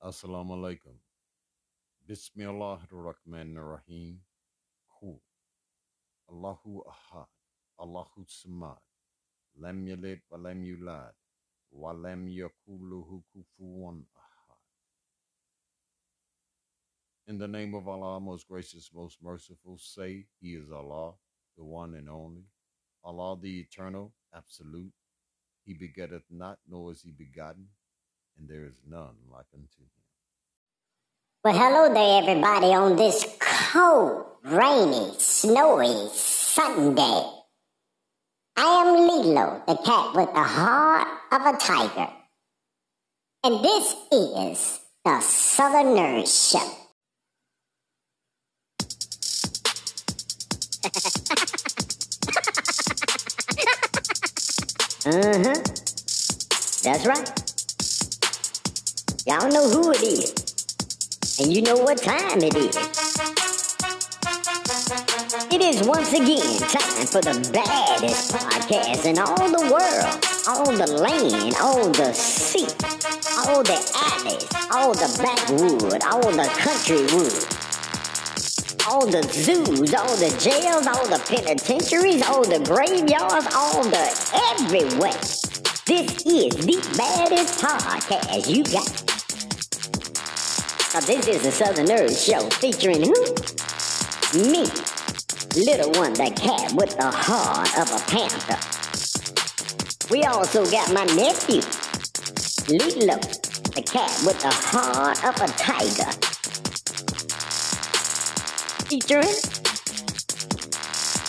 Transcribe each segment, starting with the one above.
Assalamu alaikum. Bismillahirrahmanirrahim. Hu. Allahu Ahad. Allahu Samad. Lam yalid wa lam yulad. Wa lam yakuluhu kufuwan ahad. In the name of Allah, most gracious, most merciful, say, He is Allah, the one and only. Allah, the eternal, absolute. He begetteth not, nor is he begotten, and there is none like unto him. Well, hello there, everybody, on this cold, rainy, snowy Sunday. I am Lilo, the cat with the heart of a tiger. And this is the Southern Nerd Show. uh huh. That's right. Y'all know who it is. And you know what time it is. It is once again time for the baddest podcast in all the world, all the land, all the sea, all the alleys, all the backwood, all the country wood, all the zoos, all the jails, all the penitentiaries, all the graveyards, all the everywhere. This is the baddest podcast you got. Now, this is the Southern Nerd Show featuring who? Me, little one, the cat with the heart of a panther. We also got my nephew, Lilo, the cat with the heart of a tiger. Featuring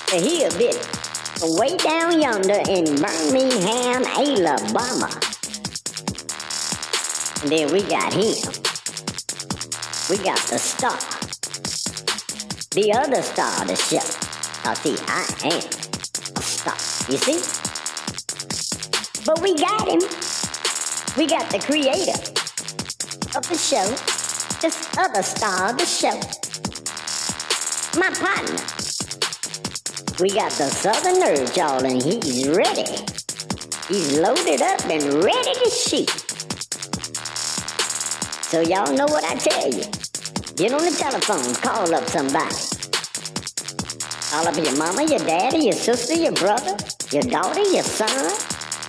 the hillbilly from way down yonder in Birmingham, Alabama. And then we got him. We got the star. The other star of the show. Now see, I am a star. You see? But we got him. We got the creator of the show. This other star of the show. My partner. We got the Southern Nerd, y'all, and he's ready. He's loaded up and ready to shoot. So y'all know what I tell you. Get on the telephone, call up somebody. Call up your mama, your daddy, your sister, your brother, your daughter, your son,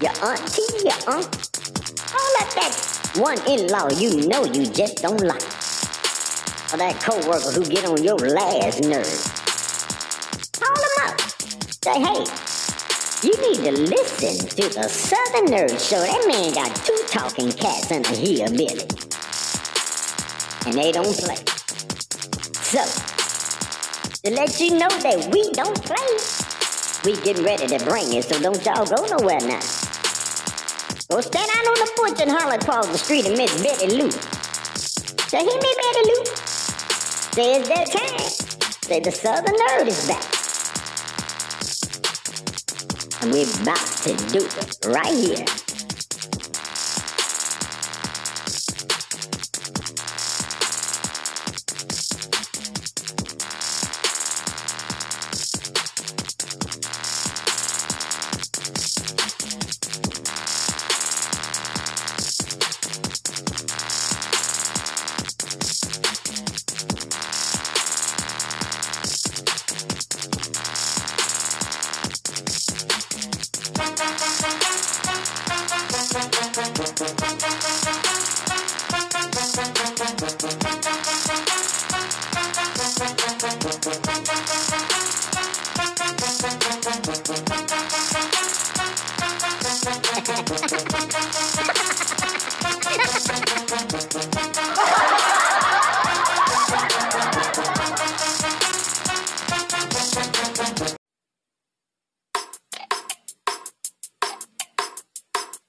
your auntie, your uncle. Call up that one in-law you know you just don't like. Or that co-worker who get on your last nerve. Call them up. Say, hey, you need to listen to the Southern Nerd Show. That man got two talking cats and a hillbilly and they don't play. So, to let you know that we don't play, we getting ready to bring it, so don't y'all go nowhere now. Go stand out on the porch and holler across the street at Miss Betty Lou. Say, hear me, Betty Lou. Say it's that time. Say the Southern Nerd is back. And we're about to do it right here.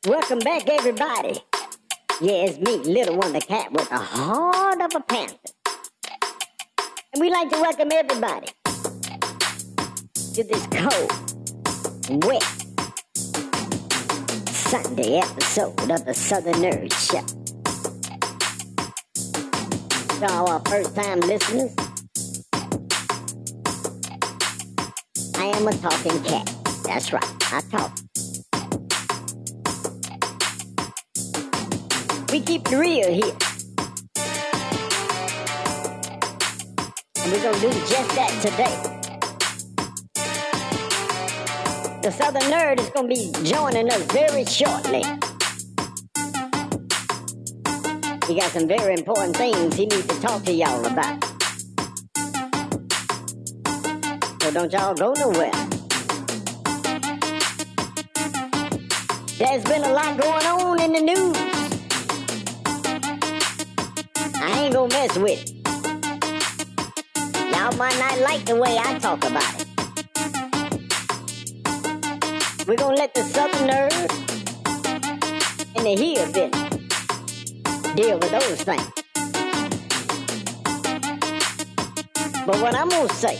Welcome back, everybody. Yeah, it's me, Little One, the cat with the heart of a panther. And we like to welcome everybody to this cold, wet Sunday episode of the Southern Nerd Show. To all our first time listeners, I am a talking cat. That's right, I talk. We keep it real here. And we're gonna do just that today. The Southern Nerd is gonna be joining us very shortly. He got some very important things he needs to talk to y'all about. So don't y'all go nowhere. There's been a lot going on in the news. Ain't gonna mess with it. Y'all might not like the way I talk about it. We're gonna let the Southern nerd and the hillbilly deal with those things. But what I'm gonna say,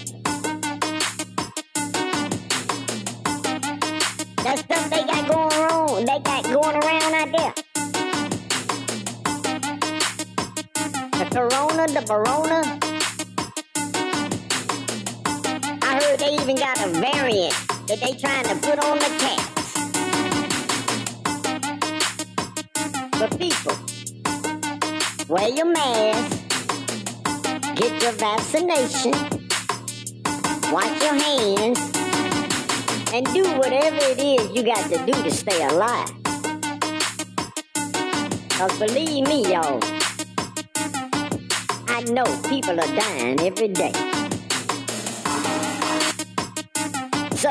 that stuff they got going on, they got going around out there. Corona, the barona. I heard they even got a variant that they trying to put on the cats. But people, wear your mask, get your vaccination, wash your hands, and do whatever it is you got to do to stay alive. Cause believe me, y'all, I know people are dying every day. So,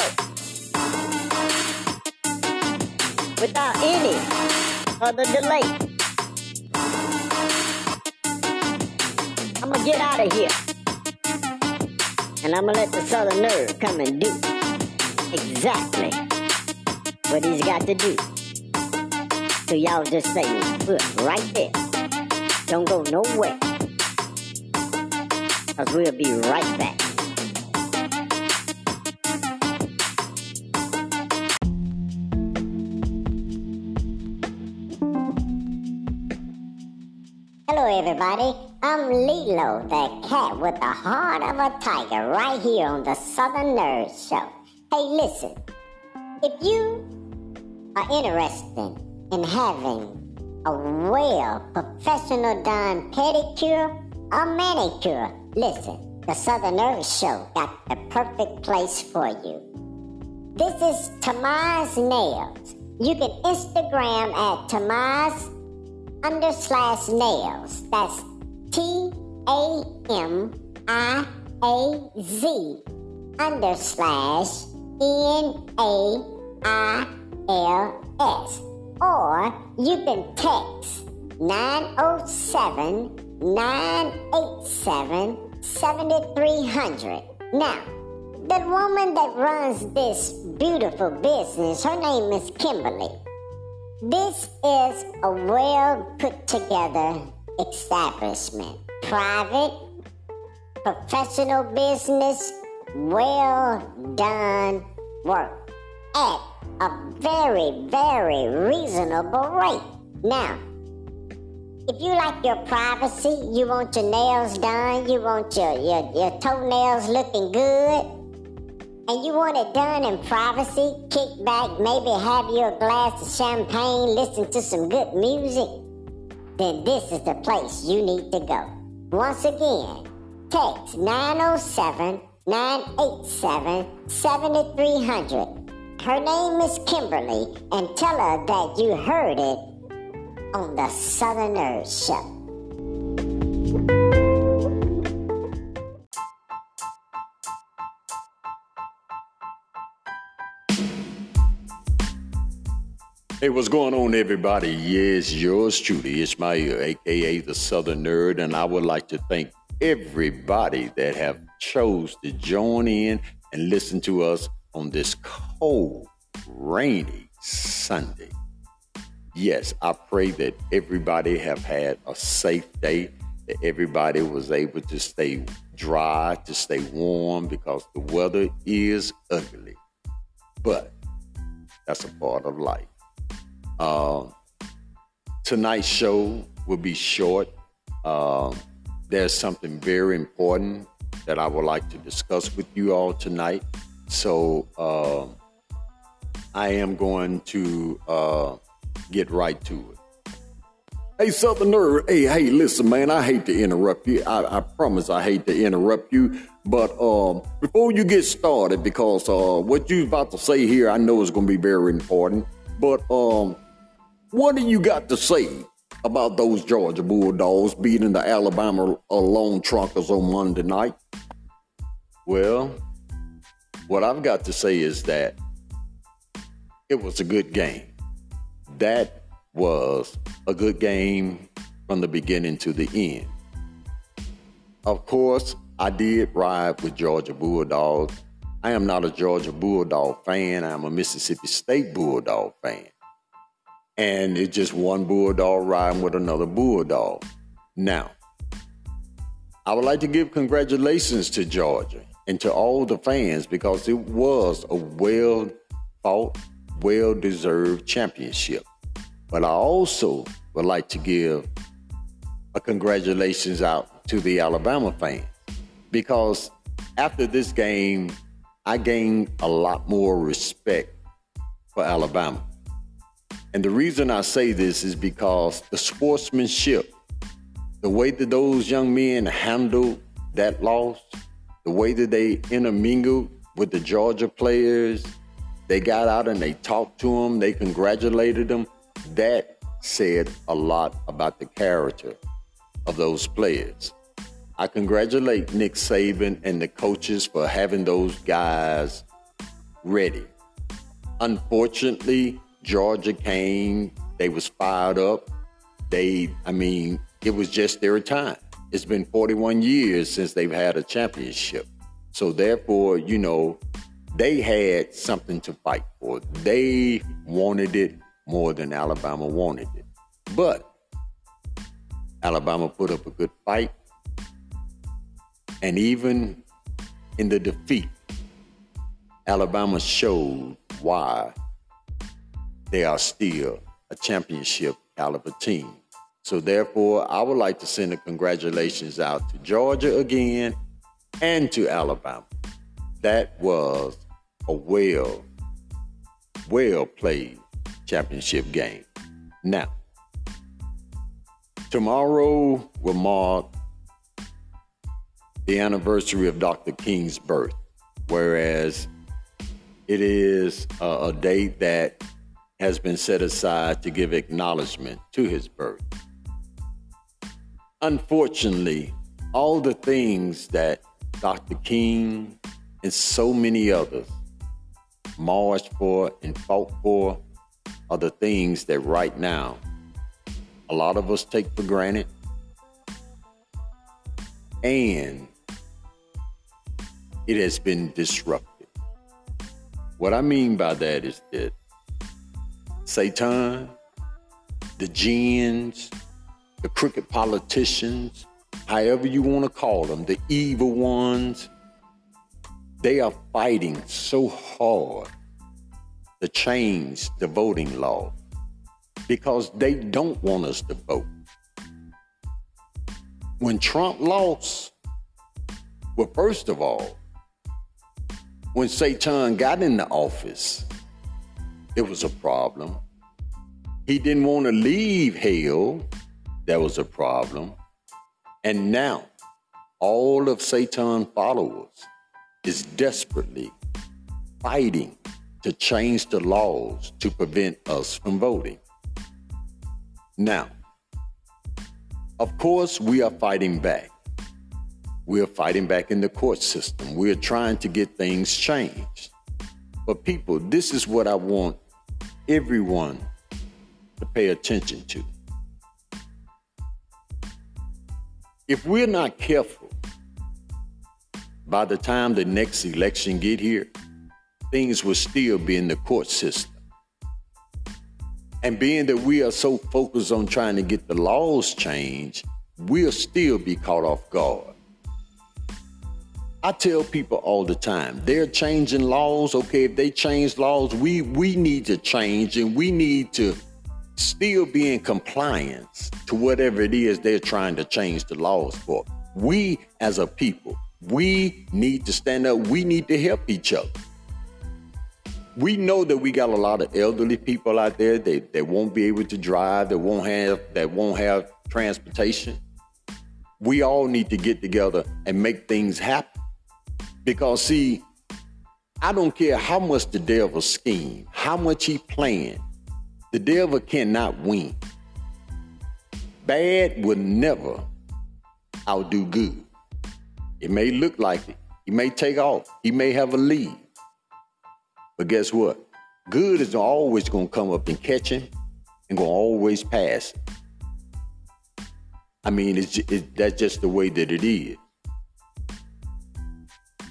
without any other delay, I'm gonna get out of here. And I'm gonna let the Southern Nerd come and do exactly what he's got to do. So y'all just stay right there. Don't go nowhere. Cause we'll be right back. Hello, everybody. I'm Lilo, the cat with the heart of a tiger, right here on the Southern Nerd Show. Hey, listen. If you are interested in having a well professional done pedicure or manicure, listen. The Southern Nerd Show got the perfect place for you. This is Tamiaz Nails. You can Instagram at Tamiaz under slash nails. That's T A M I A Z under slash N A I L S. Or you can text 907 987 7300. Now, the woman that runs this beautiful business, her name is Kimberly. This is a well put together establishment. Private, professional business, well done work at a very, very reasonable rate. Now, if you like your privacy, you want your nails done, you want your, your, your toenails looking good, and you want it done in privacy, kick back, maybe have your glass of champagne, listen to some good music, then this is the place you need to go. Once again, text 907 987 7300. Her name is Kimberly, and tell her that you heard it on the Southern Nerd Show. Hey, what's going on, everybody? Yes, yours truly, Ishmael, aka the Southern Nerd, and I would like to thank everybody that have chose to join in and listen to us on this cold, rainy Sunday. Yes, I pray that everybody have had a safe day, that everybody was able to stay dry, to stay warm, because the weather is ugly. But that's a part of life. Uh, tonight's show will be short. Uh, there's something very important that I would like to discuss with you all tonight. So uh, I am going to uh, get right to it. Hey, Southerner, Hey, hey, listen, man. I hate to interrupt you. I, I promise I hate to interrupt you. But um, before you get started, because uh, what you're about to say here, I know is going to be very important. But um, what do you got to say about those Georgia Bulldogs beating the Alabama Lone Trunkers on Monday night? Well, what I've got to say is that it was a good game. That was a good game from the beginning to the end. Of course, I did ride with Georgia Bulldogs. I am not a Georgia Bulldog fan. I'm a Mississippi State Bulldog fan. And it's just one Bulldog riding with another Bulldog. Now, I would like to give congratulations to Georgia and to all the fans because it was a well fought, well deserved championship. But I also would like to give a congratulations out to the Alabama fans because after this game, I gained a lot more respect for Alabama. And the reason I say this is because the sportsmanship, the way that those young men handled that loss, the way that they intermingled with the Georgia players, they got out and they talked to them, they congratulated them that said a lot about the character of those players. I congratulate Nick Saban and the coaches for having those guys ready. Unfortunately, Georgia came, they was fired up. They, I mean, it was just their time. It's been 41 years since they've had a championship. So therefore, you know, they had something to fight for. They wanted it more than Alabama wanted it. But Alabama put up a good fight. And even in the defeat, Alabama showed why they are still a championship caliber team. So therefore, I would like to send a congratulations out to Georgia again and to Alabama. That was a well, well played championship game. Now, tomorrow will mark the anniversary of Dr. King's birth, whereas it is a, a date that has been set aside to give acknowledgement to his birth. Unfortunately, all the things that Dr. King and so many others marched for and fought for are the things that right now a lot of us take for granted. And it has been disrupted. What I mean by that is that Satan, the jinns, the crooked politicians, however you want to call them, the evil ones, they are fighting so hard to change the voting law because they don't want us to vote. When Trump lost, well, first of all, when Satan got in the office, it was a problem. He didn't want to leave hell, that was a problem. And now, all of Satan's followers is desperately fighting to change the laws to prevent us from voting. Now, of course, we are fighting back. We are fighting back in the court system. We are trying to get things changed. But, people, this is what I want everyone to pay attention to. If we're not careful, by the time the next election get here, things will still be in the court system. And being that we are so focused on trying to get the laws changed, we'll still be caught off guard. I tell people all the time, they're changing laws. Okay, if they change laws, we we need to change and we need to still be in compliance to whatever it is they're trying to change the laws for. We as a people, we need to stand up. We need to help each other. We know that we got a lot of elderly people out there that, that won't be able to drive, that won't have that won't have transportation. We all need to get together and make things happen. Because see, I don't care how much the devil scheme, how much he planned, the devil cannot win. Bad will never outdo good. It may look like it. He may take off. He may have a lead. But guess what? Good is always going to come up and catch him and going to always pass. I mean, it's, it, that's just the way that it is.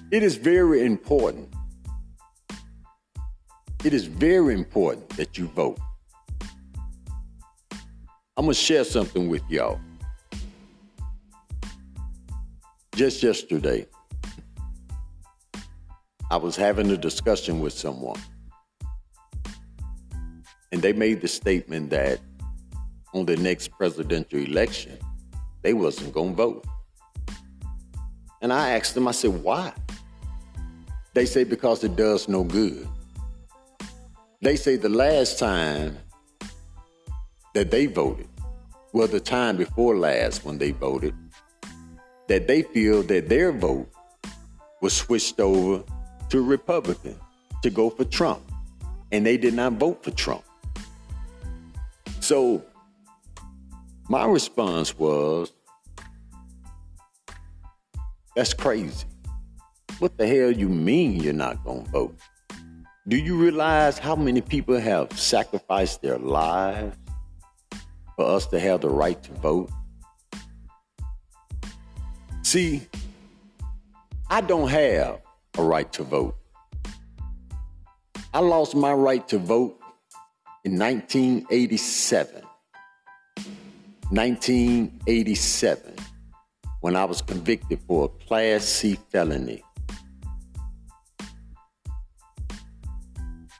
It is very important. It is very important that you vote. I'm going to share something with y'all. Just yesterday, I was having a discussion with someone, and they made the statement that on the next presidential election, they wasn't to vote. And I asked them, I said, why? They say because it does no good. They say the last time that they voted, well, the time before last when they voted, that they feel that their vote was switched over to Republican to go for Trump. And they did not vote for Trump. So my response was that's crazy. What the hell you mean you're not going to vote? Do you realize how many people have sacrificed their lives for us to have the right to vote? See, I don't have a right to vote. I lost my right to vote in 1987. 1987, when I was convicted for a Class C felony.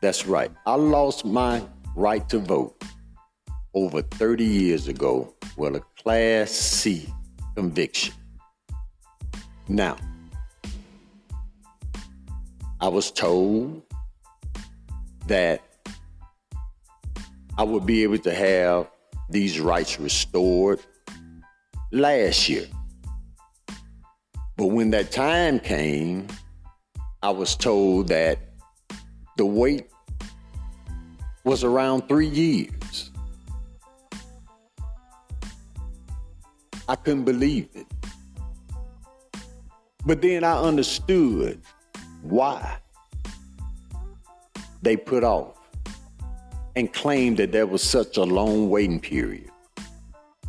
That's right. I lost my right to vote over 30 years ago with a Class C conviction. Now, I was told that I would be able to have these rights restored last year. But when that time came, I was told that the wait was around three years. I couldn't believe it. But then I understood why they put off and claimed that there was such a long waiting period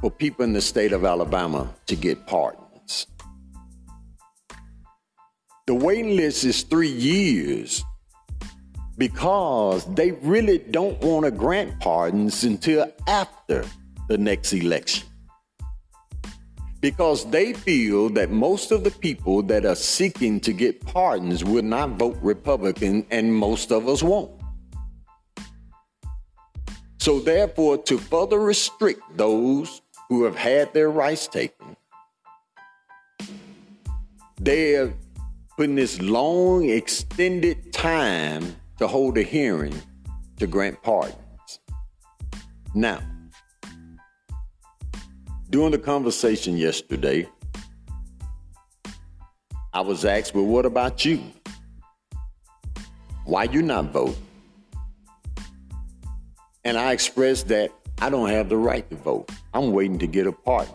for people in the state of Alabama to get pardons. The waiting list is three years because they really don't want to grant pardons until after the next election because they feel that most of the people that are seeking to get pardons will not vote Republican, and most of us won't. So, therefore, to further restrict those who have had their rights taken, they're putting this long, extended time to hold a hearing to grant pardons. Now, during the conversation yesterday, I was asked, well, what about you? Why you not vote? And I expressed that I don't have the right to vote. I'm waiting to get a pardon.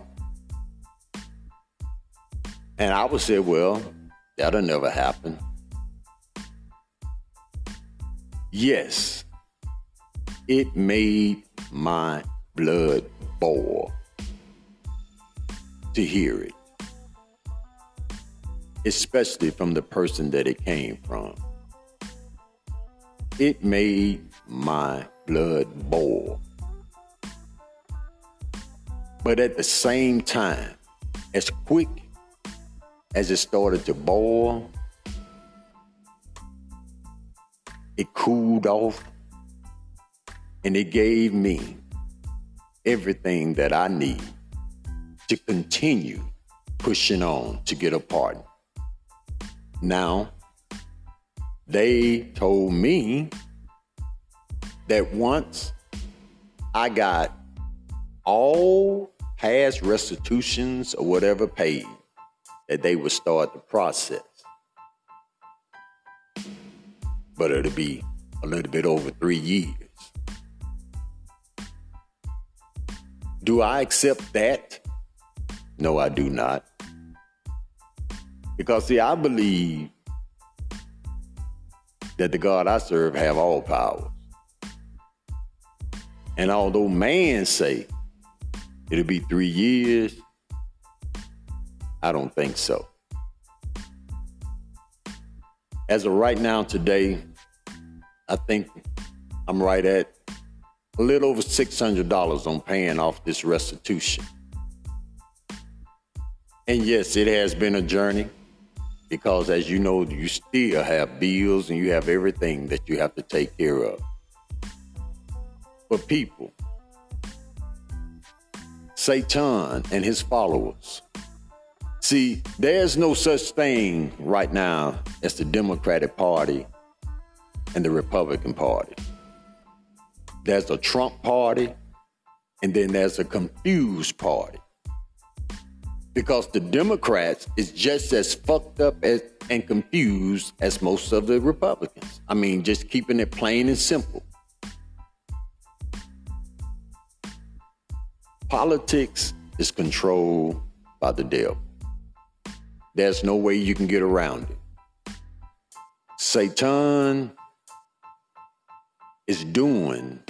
And I would say, well, that'll never happen. Yes, it made my blood boil to hear it, especially from the person that it came from. It made my blood boil. But at the same time, as quick as it started to boil, it cooled off and it gave me everything that I need to continue pushing on to get a pardon. Now, they told me that once I got all past restitutions or whatever paid, that they would start the process. But it'll be a little bit over three years. Do I accept that? No, I do not. Because see, I believe that the God I serve have all powers. And although man say it'll be three years, I don't think so. As of right now, today, I think I'm right at a little over $600 on paying off this restitution. And yes, it has been a journey because, as you know, you still have bills and you have everything that you have to take care of. But people, Satan and his followers, see, there's no such thing right now as the Democratic Party and the Republican Party. There's a Trump party, and then there's a confused party because the Democrats is just as fucked up as, and confused as most of the Republicans. I mean, just keeping it plain and simple. Politics is controlled by the devil. There's no way you can get around it. Satan is doing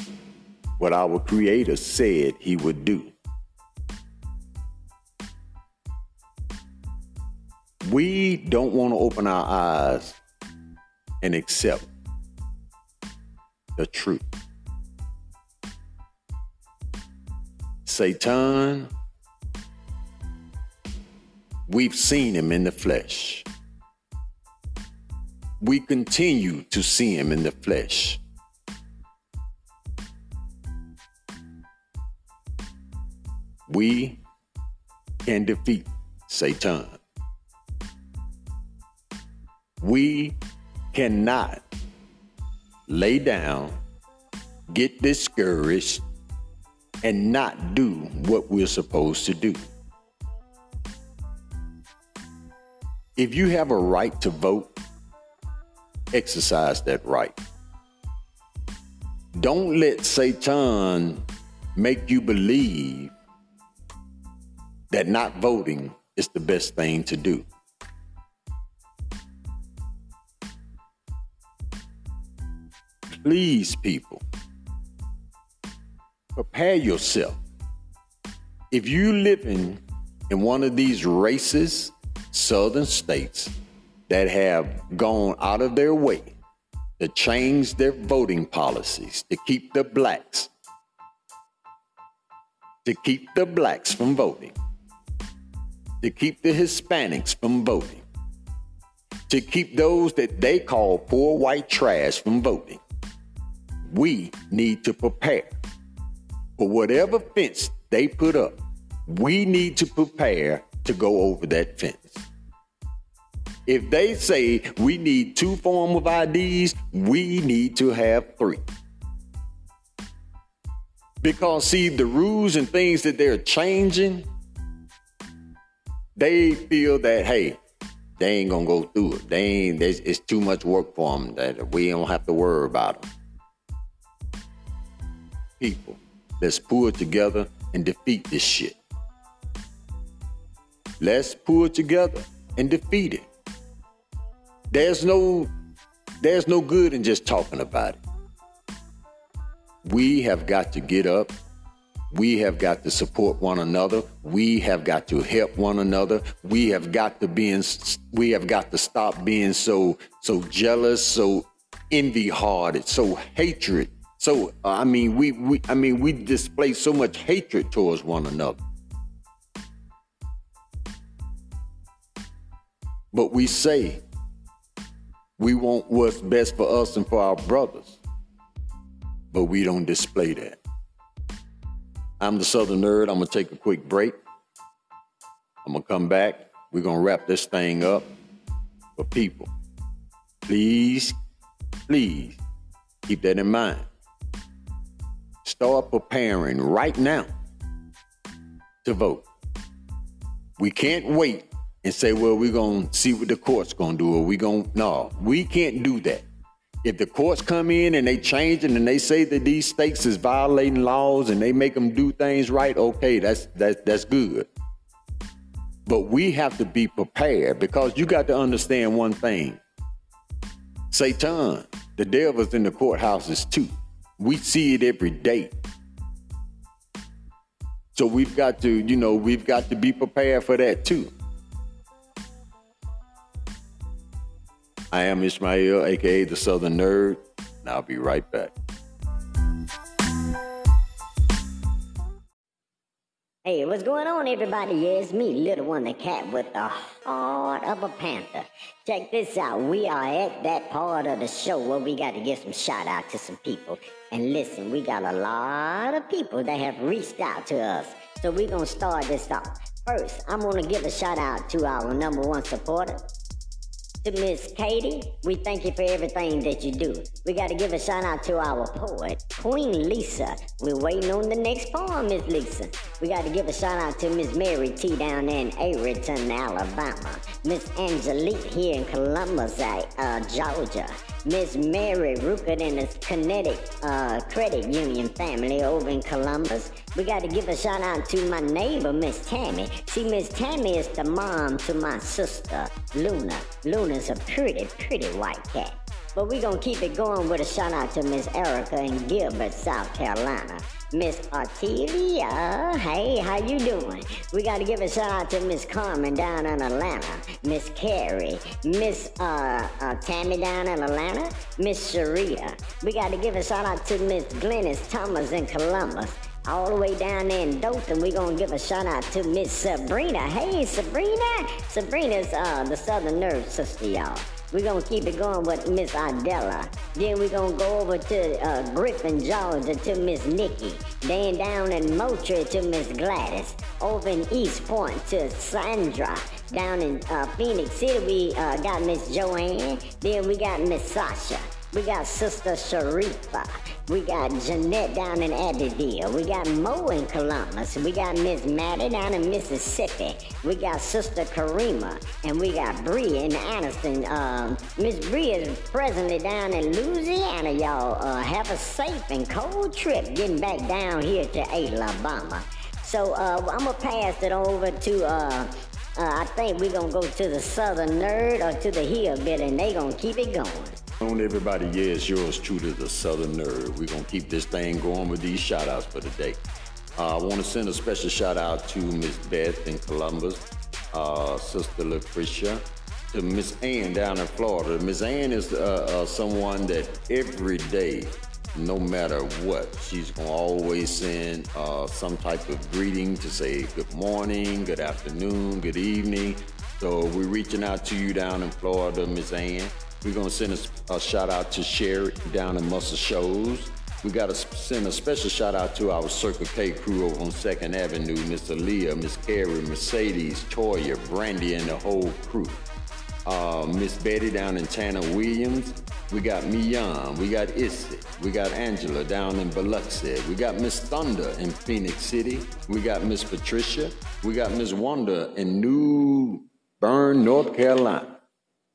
what our Creator said he would do. We don't want to open our eyes and accept the truth. Satan, we've seen him in the flesh. We continue to see him in the flesh. We can defeat Satan. We cannot lay down, get discouraged, and not do what we're supposed to do. If you have a right to vote, exercise that right. Don't let Satan make you believe that not voting is the best thing to do. Please, people, prepare yourself. If you living in one of these racist southern states that have gone out of their way to change their voting policies to keep the blacks to keep the blacks from voting, to keep the Hispanics from voting, to keep those that they call poor white trash from voting we need to prepare for whatever fence they put up. We need to prepare to go over that fence. If they say we need two form of IDs, we need to have three. Because see, the rules and things that they're changing, they feel that hey, they ain't gonna go through it. They ain't. It's too much work for them. That we don't have to worry about them people. Let's pull together and defeat this shit. Let's pull together and defeat it. There's no there's no good in just talking about it. We have got to get up. We have got to support one another. We have got to help one another. We have got to be in, we have got to stop being so so jealous, so envy hearted, so hatred so uh, I mean, we, we I mean, we display so much hatred towards one another. But we say we want what's best for us and for our brothers, but we don't display that. I'm the Southern Nerd. I'm gonna take a quick break. I'm gonna come back. We're gonna wrap this thing up. For people, please, please keep that in mind. Start preparing right now to vote. We can't wait and say, well, we're going to see what the court's going to do, or we going to, no, we can't do that. If the courts come in and they change it and they say that these states is violating laws and they make them do things right, okay, that's, that's, that's good. But we have to be prepared because you got to understand one thing. Satan, the devil's in the courthouses too. We see it every day. So we've got to, you know, we've got to be prepared for that too. I am Ishmael, aka the Southern Nerd, and I'll be right back. Hey, what's going on, everybody? Yeah, it's me, Little One the Cat, with the heart of a panther. Check this out. We are at that part of the show where we got to give some shout out to some people. And listen, we got a lot of people that have reached out to us. So we're going to start this off. First, I'm going to give a shout out to our number one supporter, to Miss Katie, we thank you for everything that you do. We got to give a shout out to our poet, Queen Lisa. We're waiting on the next poem, Miss Lisa. We got to give a shout out to Miss Mary T down in Ayrton, Alabama. Miss Angelique here in Columbus, uh, Georgia. Miss Mary Rupert and the Kinetic uh, Credit Union family over in Columbus. We got to give a shout out to my neighbor, Miss Tammy. See, Miss Tammy is the mom to my sister, Luna. Luna's a pretty, pretty white cat. But we gonna keep it going with a shout out to Miss Erica in Gilbert, South Carolina. Miss Artelia, hey, how you doing? We got to give a shout out to Miss Carmen down in Atlanta, Miss Carrie, Miss uh, uh, Tammy down in Atlanta, Miss Sharia. We got to give a shout out to Miss Glennis Thomas in Columbus. All the way down there in Dothan, we gonna give a shout out to Miss Sabrina. Hey, Sabrina! Sabrina's uh, the Southern Nerd sister, y'all. We're going to keep it going with Miss Adela. Then we're going to go over to uh, Griffin, Georgia to Miss Nikki. Then down in Moultrie to Miss Gladys. Over in East Point to Sandra. Down in uh, Phenix City, we uh, got Miss Joanne. Then we got Miss Sasha. We got Sister Sharifa. We got Jeanette down in Abbeville. We got Mo in Columbus. We got Miss Maddie down in Mississippi. We got Sister Karima. And we got Bree in Anniston. Um, Miss Bree is presently down in Louisiana, y'all. Uh, have a safe and cold trip getting back down here to Alabama. So uh, I'm going to pass it over to uh, uh, I think we're gonna go to the Southern Nerd or to the Hillbilly, and they gonna keep it going. On everybody, yeah, yours truly, the Southern Nerd. We're gonna keep this thing going with these shout outs for today. Uh, I want to send a special shout out to Miss Beth in Columbus, uh, Sister Lucretia, to Miss Ann down in Florida. Miss Ann is uh, uh someone that every day no matter what. She's to always send uh, some type of greeting to say good morning, good afternoon, good evening. So we're reaching out to you down in Florida, Miss Ann. We're going to send a, a, shout out to Sherry down in Muscle Shoals. We got to send a special shout out to our Circle K crew over on 2nd Avenue, Miss Aaliyah, Miss Carrie, Mercedes, Toya, Brandy, and the whole crew. Uh, Miss Betty down in Tanner Williams, we got Mian, we got Issy, we got Angela down in Biloxi, we got Miss Thunder in Phenix City, we got Miss Patricia, we got Miss Wanda in New Bern, North Carolina.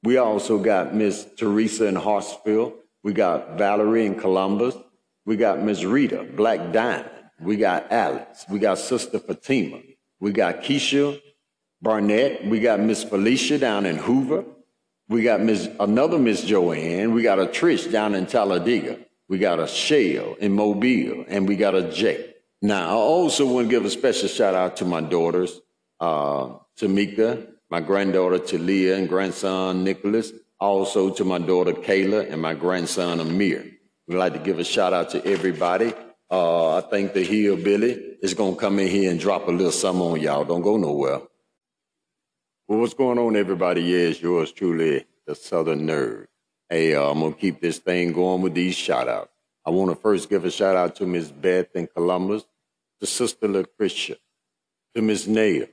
We also got Miss Teresa in Hartsville, we got Valerie in Columbus, we got Miss Rita, Black Diamond, we got Alex, we got Sister Fatima, we got Keisha Barnett, we got Miss Felicia down in Hoover, we got Miss another Miss Joanne. We got a Trish down in Talladega. We got a Shale in Mobile, and we got a Jay. Now, I also want to give a special shout out to my daughters, uh, Tamika, my granddaughter Talia, and grandson Nicholas. Also to my daughter Kayla and my grandson Amir. We'd like to give a shout out to everybody. Uh, I think the hillbilly is gonna come in here and drop a little something on y'all. Don't go nowhere. Well, what's going on, everybody? Yeah, it's yours truly, the Southern Nerd. Hey, uh, I'm going to keep this thing going with these shout outs. I want to first give a shout out to Miss Beth in Columbus, to Sister Lucretia, to Miss Naya,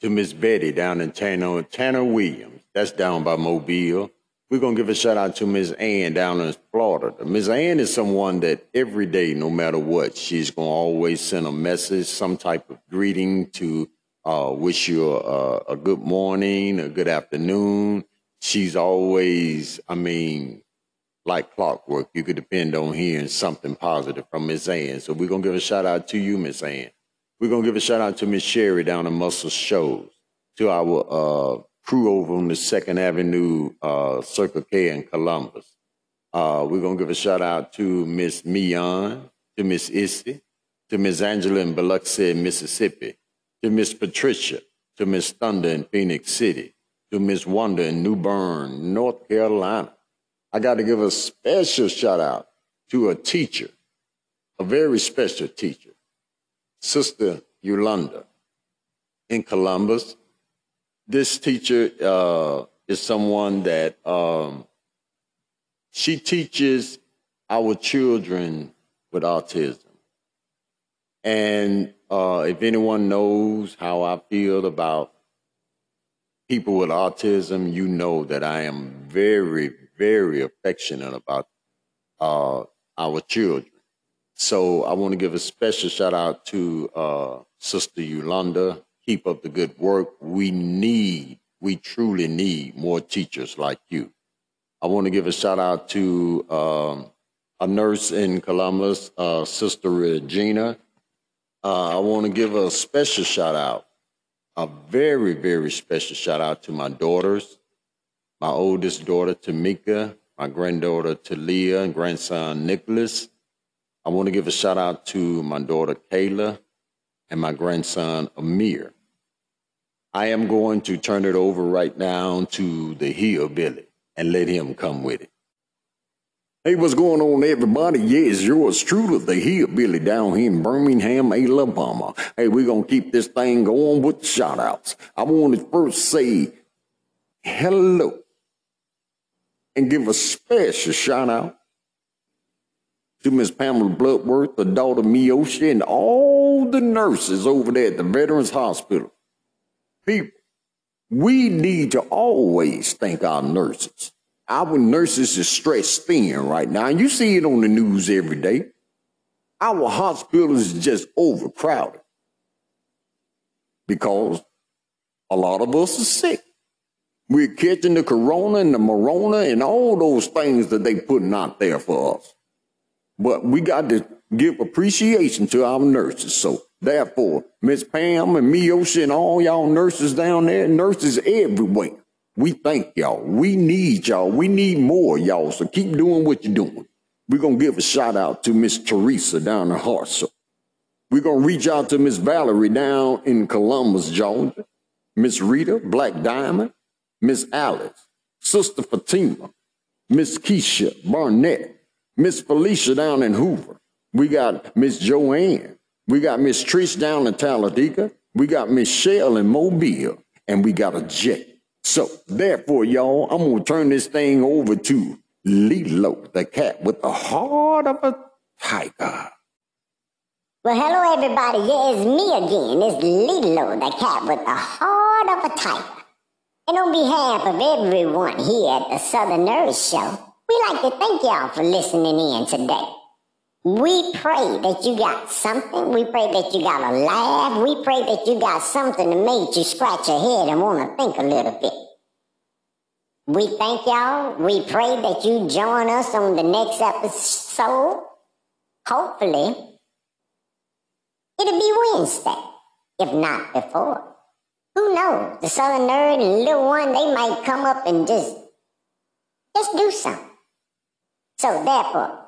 to Miss Betty down in Tanner, Tanner Williams, that's down by Mobile, we're going to give a shout out to Miss Ann down in Florida. Miss Ann is someone that every day, no matter what, she's going to always send a message, some type of greeting to uh, wish you a, a good morning, a good afternoon. She's always, I mean, like clockwork. You could depend on hearing something positive from Miss Ann. So we're going to give a shout out to you, Miss Ann. We're going to give a shout out to Miss Sherry down in Muscle Shoals, to our uh, crew over on the Second Avenue uh, Circle K in Columbus. Uh, we're gonna give a shout out to Miss Mion, to Miss Issy, to Miss Angela in Biloxi, Mississippi, to Miss Patricia, to Miss Thunder in Phenix City, to Miss Wonder in New Bern, North Carolina. I got to give a special shout out to a teacher, a very special teacher, Sister Yolanda in Columbus, this teacher uh, is someone that um, she teaches our children with autism. And uh, if anyone knows how I feel about people with autism, you know that I am very, very affectionate about uh, our children. So I want to give a special shout out to uh, Sister Yolanda keep up the good work. We need, we truly need more teachers like you. I want to give a shout out to um, a nurse in Columbus, uh, Sister Regina. Uh, I want to give a special shout out, a very, very special shout out to my daughters, my oldest daughter, Tamika, my granddaughter, Talia, and grandson, Nicholas. I want to give a shout out to my daughter, Kayla, and my grandson, Amir. I am going to turn it over right now to the hillbilly and let him come with it. Hey, what's going on, everybody? Yes, yours truly, the hillbilly down here in Birmingham, Alabama. Hey, we're going to keep this thing going with the shout outs. I want to first say hello and give a special shout out to Miss Pamela Bloodworth, the daughter Miosha, and all the nurses over there at the Veterans Hospital people, we need to always thank our nurses. Our nurses is stressed thin right now. And you see it on the news every day. Our hospitals is just overcrowded because a lot of us are sick. We're catching the corona and the morona and all those things that they putting out there for us. But we got to give appreciation to our nurses. So Therefore, Miss Pam and Miosha and all y'all nurses down there, nurses everywhere, we thank y'all. We need y'all. We need more y'all. So keep doing what you're doing. We're going to give a shout out to Miss Teresa down in Hartselle. We're going to reach out to Miss Valerie down in Columbus, Georgia. Miss Rita, Black Diamond, Miss Alice, Sister Fatima, Miss Keisha Barnett, Miss Felicia down in Hoover. We got Miss Joanne, we got Miss Trish down in Talladega. We got Miss Shell in Mobile. And we got a jet. So, therefore, y'all, I'm going to turn this thing over to Lilo, the cat with the heart of a tiger. Well, hello, everybody. Yeah, it's me again. It's Lilo, the cat with the heart of a tiger. And on behalf of everyone here at the Southern Nerd Show, we like to thank y'all for listening in today. We pray that you got something. We pray that you got a laugh. We pray that you got something that made you scratch your head and want to think a little bit. We thank y'all. We pray that you join us on the next episode. Hopefully, it'll be Wednesday, if not before. Who knows? The Southern Nerd and Little One, they might come up and just, just do something. So therefore,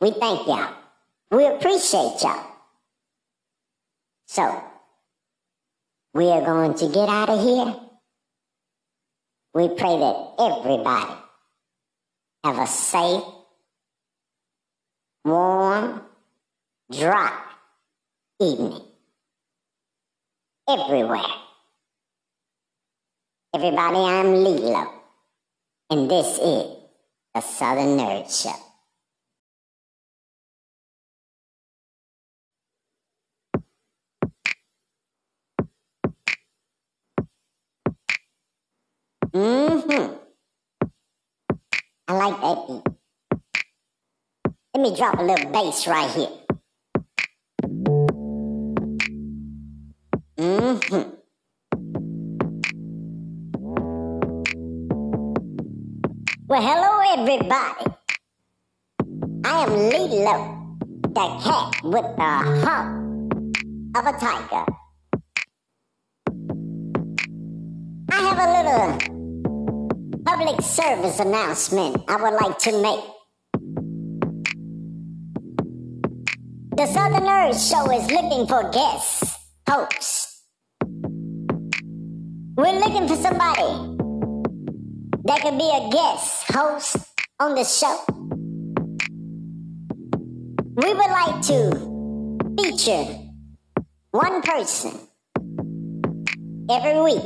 we thank y'all. We appreciate y'all. So, we are going to get out of here. We pray that everybody have a safe, warm, dry evening. Everywhere. Everybody, I'm Lilo, and this is the Southern Show. Mm-hmm. I like that beat. Let me drop a little bass right here. Mm-hmm. Well, hello everybody. I am Lilo, the cat with the heart of a tiger. I have a little public service announcement I would like to make. The Southern Nerd Show is looking for guests, hosts. We're looking for somebody that could be a guest host on the show. We would like to feature one person every week.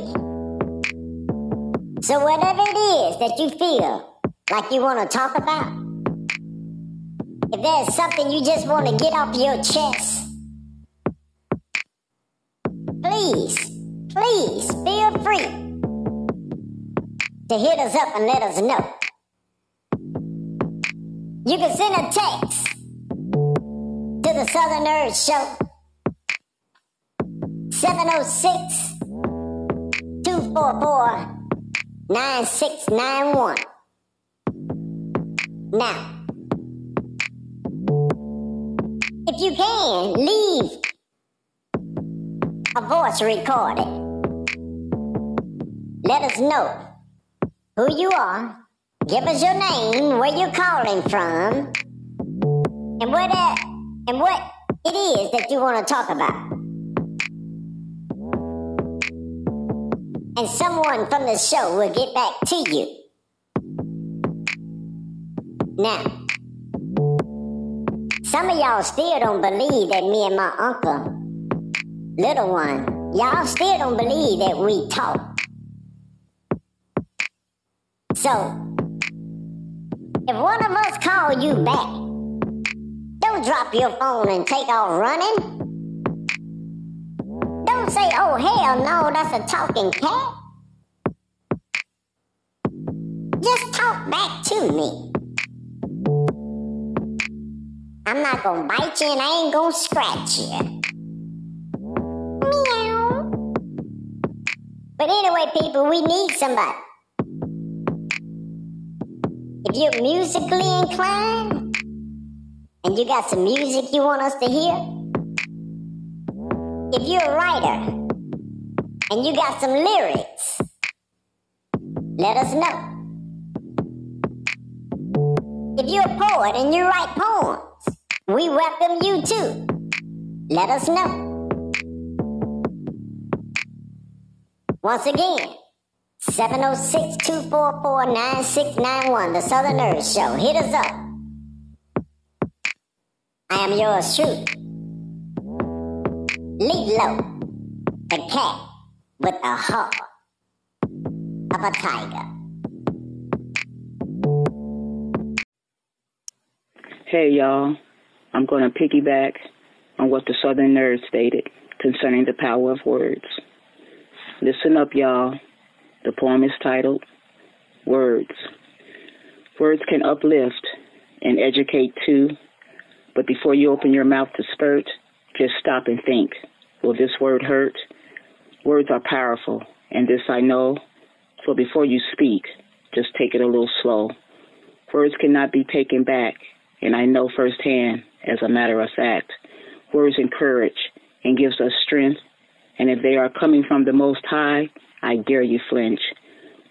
So, whatever it is that you feel like you want to talk about, if there's something you just want to get off your chest, please, please feel free to hit us up and let us know. You can send a text to the Southern Nerd Show 706 244 9691. Now, if you can, leave a voice recording. Let us know who you are. Give us your name, where you're calling from, and what, uh, and what it is that you want to talk about. and someone from the show will get back to you. Now, some of y'all still don't believe that me and my uncle, little one, y'all still don't believe that we talk. So, if one of us call you back, don't drop your phone and take off running. Don't say, oh, hell no, that's a talking cat. Just talk back to me. I'm not gonna bite you and I ain't gonna scratch you. Meow. But anyway, people, we need somebody. If you're musically inclined and you got some music you want us to hear, if you're a writer and you got some lyrics, let us know. If you're a poet and you write poems, we welcome you too. Let us know. Once again, 706 244 9691, The Southern Nerd Show. Hit us up. I am yours truly. Lilo, the cat with the heart of a tiger. Hey, y'all. I'm going to piggyback on what the Southern Nerd stated concerning the power of words. Listen up, y'all. The poem is titled Words. Words can uplift and educate too, but before you open your mouth to spurt, just stop and think. Will this word hurt? Words are powerful, and this I know. So before you speak, just take it a little slow. Words cannot be taken back, and I know firsthand, as a matter of fact. Words encourage and gives us strength, and if they are coming from the Most High, I dare you flinch.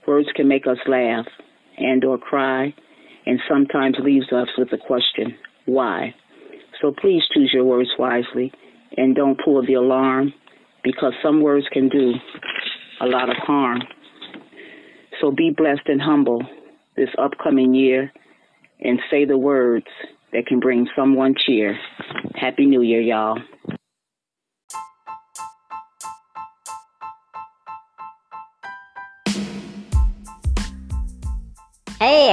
Words can make us laugh and or cry, and sometimes leaves us with the question, why? So please choose your words wisely and don't pull the alarm because some words can do a lot of harm. So be blessed and humble this upcoming year and say the words that can bring someone cheer. Happy New Year, y'all.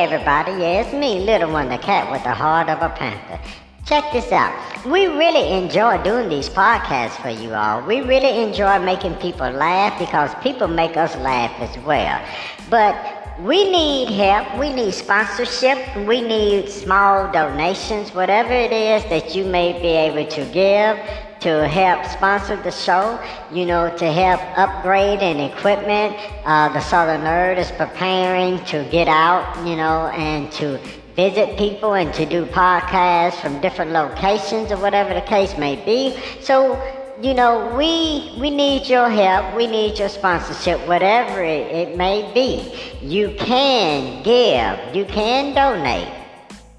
Everybody, yeah, it's me, little one, the cat with the heart of a panther. check this out. We really enjoy doing these podcasts for you all. We really enjoy making people laugh because people make us laugh as well. But we need help. We need sponsorship. We need small donations, whatever it is that you may be able to give to help sponsor the show, you know, to help upgrade and equipment. Uh, the Southern Nerd is preparing to get out, you know, and to visit people and to do podcasts from different locations or whatever the case may be. So, you know, we we need your help. We need your sponsorship, whatever it, it may be. You can give. You can donate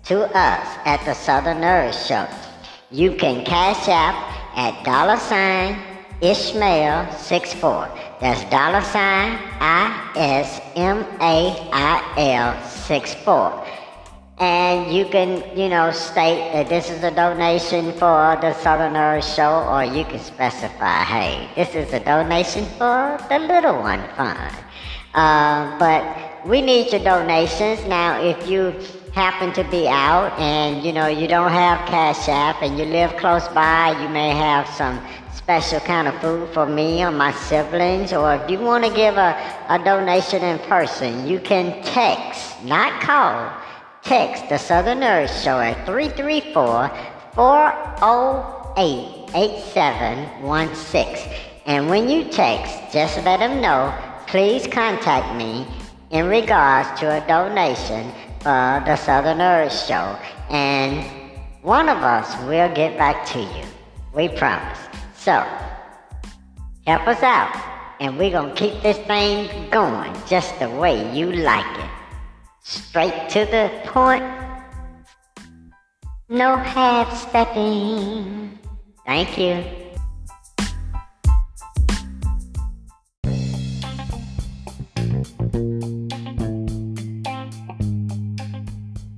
to us at the Southern Nerd Show. You can cash out at dollar sign Ishmael 64. That's dollar sign I S M A I L 64. And you can, you know, state that this is a donation for the Southern Show, or you can specify, hey, this is a donation for the Little One Fund. Uh, but we need your donations. Now, if you happen to be out and you know you don't have cash app and you live close by you may have some special kind of food for me or my siblings or if you want to give a, a donation in person you can text not call text the southern nerd show at 334 408 8716 and when you text just let them know please contact me in regards to a donation uh, the Southern Nerd Show, and one of us will get back to you. We promise. So, help us out, and we're going to keep this thing going just the way you like it. Straight to the point, no half stepping. Thank you.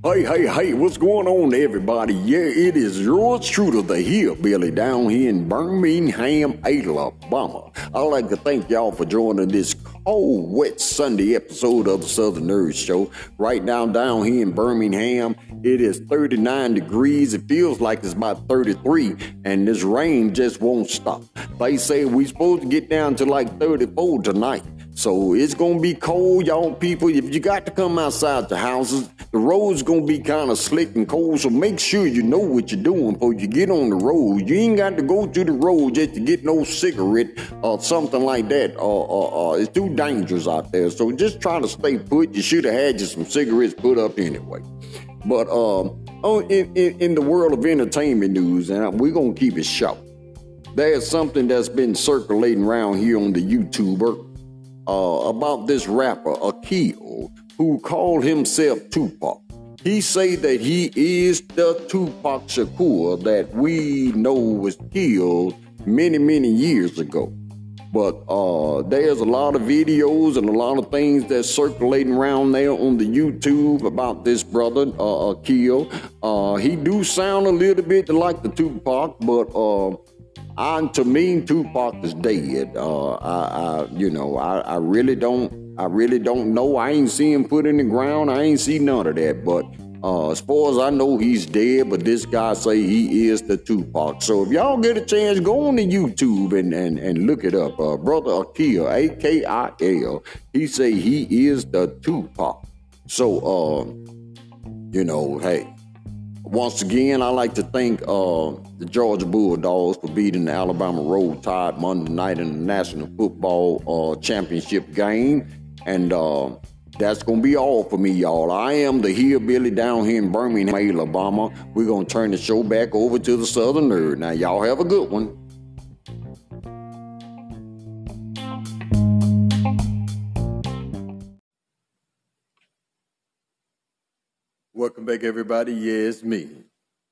Hey, hey, hey, what's going on, everybody? Yeah, it is yours to the Hillbilly, down here in Birmingham, Alabama. I'd like to thank y'all for joining this cold, wet Sunday episode of the Southern Nerd Show. Right now, down here in Birmingham, it is 39 degrees. It feels like it's about 33, and this rain just won't stop. They say we're supposed to get down to like 34 tonight. So it's gonna be cold, y'all people. If you got to come outside the houses, the road's gonna be kind of slick and cold. So make sure you know what you're doing before you get on the road. You ain't got to go to the road just to get no cigarette or something like that. Or, or, or it's too dangerous out there. So just try to stay put. You should have had you some cigarettes put up anyway. But um, oh, in, in, in the world of entertainment news, and we're gonna keep it short. There's something that's been circulating around here on the YouTuber uh, about this rapper Akil who called himself Tupac. He say that he is the Tupac Shakur that we know was killed many many years ago. But uh, there's a lot of videos and a lot of things that's circulating around there on the YouTube about this brother, uh, Akil. Uh, he do sound a little bit like the Tupac, but uh, and to me, Tupac is dead. Uh, I, I, you know, I, I really don't, I really don't know. I ain't see him put in the ground. I ain't see none of that. But uh, as far as I know, he's dead. But this guy say he is the Tupac. So if y'all get a chance, go on to YouTube and and, and look it up. Uh, Brother Akil, A K I L. He say he is the Tupac. So, uh, you know, hey. Once again, I like to thank uh, the Georgia Bulldogs for beating the Alabama Road Tide Monday night in the National Football uh, Championship game. And uh, that's going to be all for me, y'all. I am the Hillbilly down here in Birmingham, Alabama. We're going to turn the show back over to the Southern Nerd. Now, y'all have a good one. Welcome back, everybody. Yeah, it's me,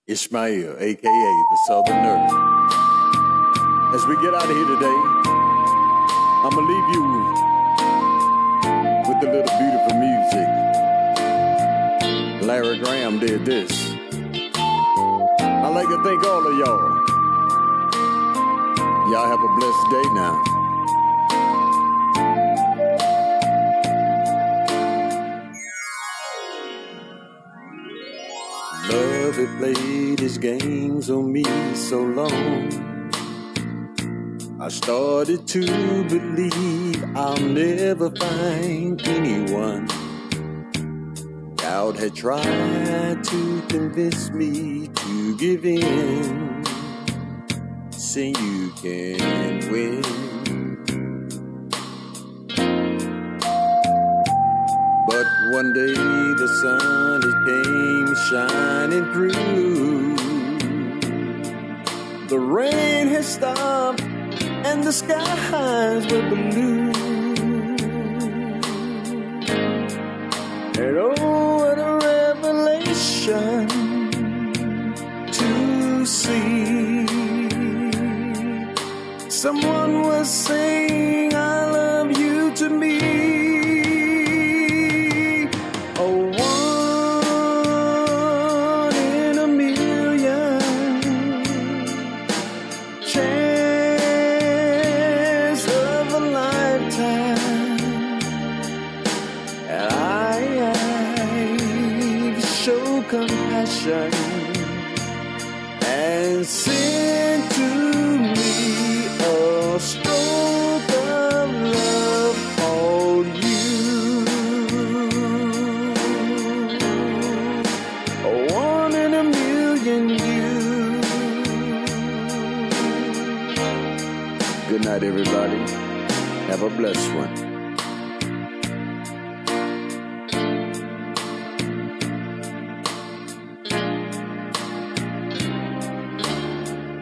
Ishmael, aka the Southern Nerd. As we get out of here today, I'm gonna leave you with a little beautiful music. Larry Graham did this. I'd like to thank all of y'all. Y'all have a blessed day now. love had played his games on me so long. I started to believe I'll never find anyone. Doubt had tried to convince me to give in. Say you can win. But one day the sun it came shining through. The rain has stopped and the skies were blue.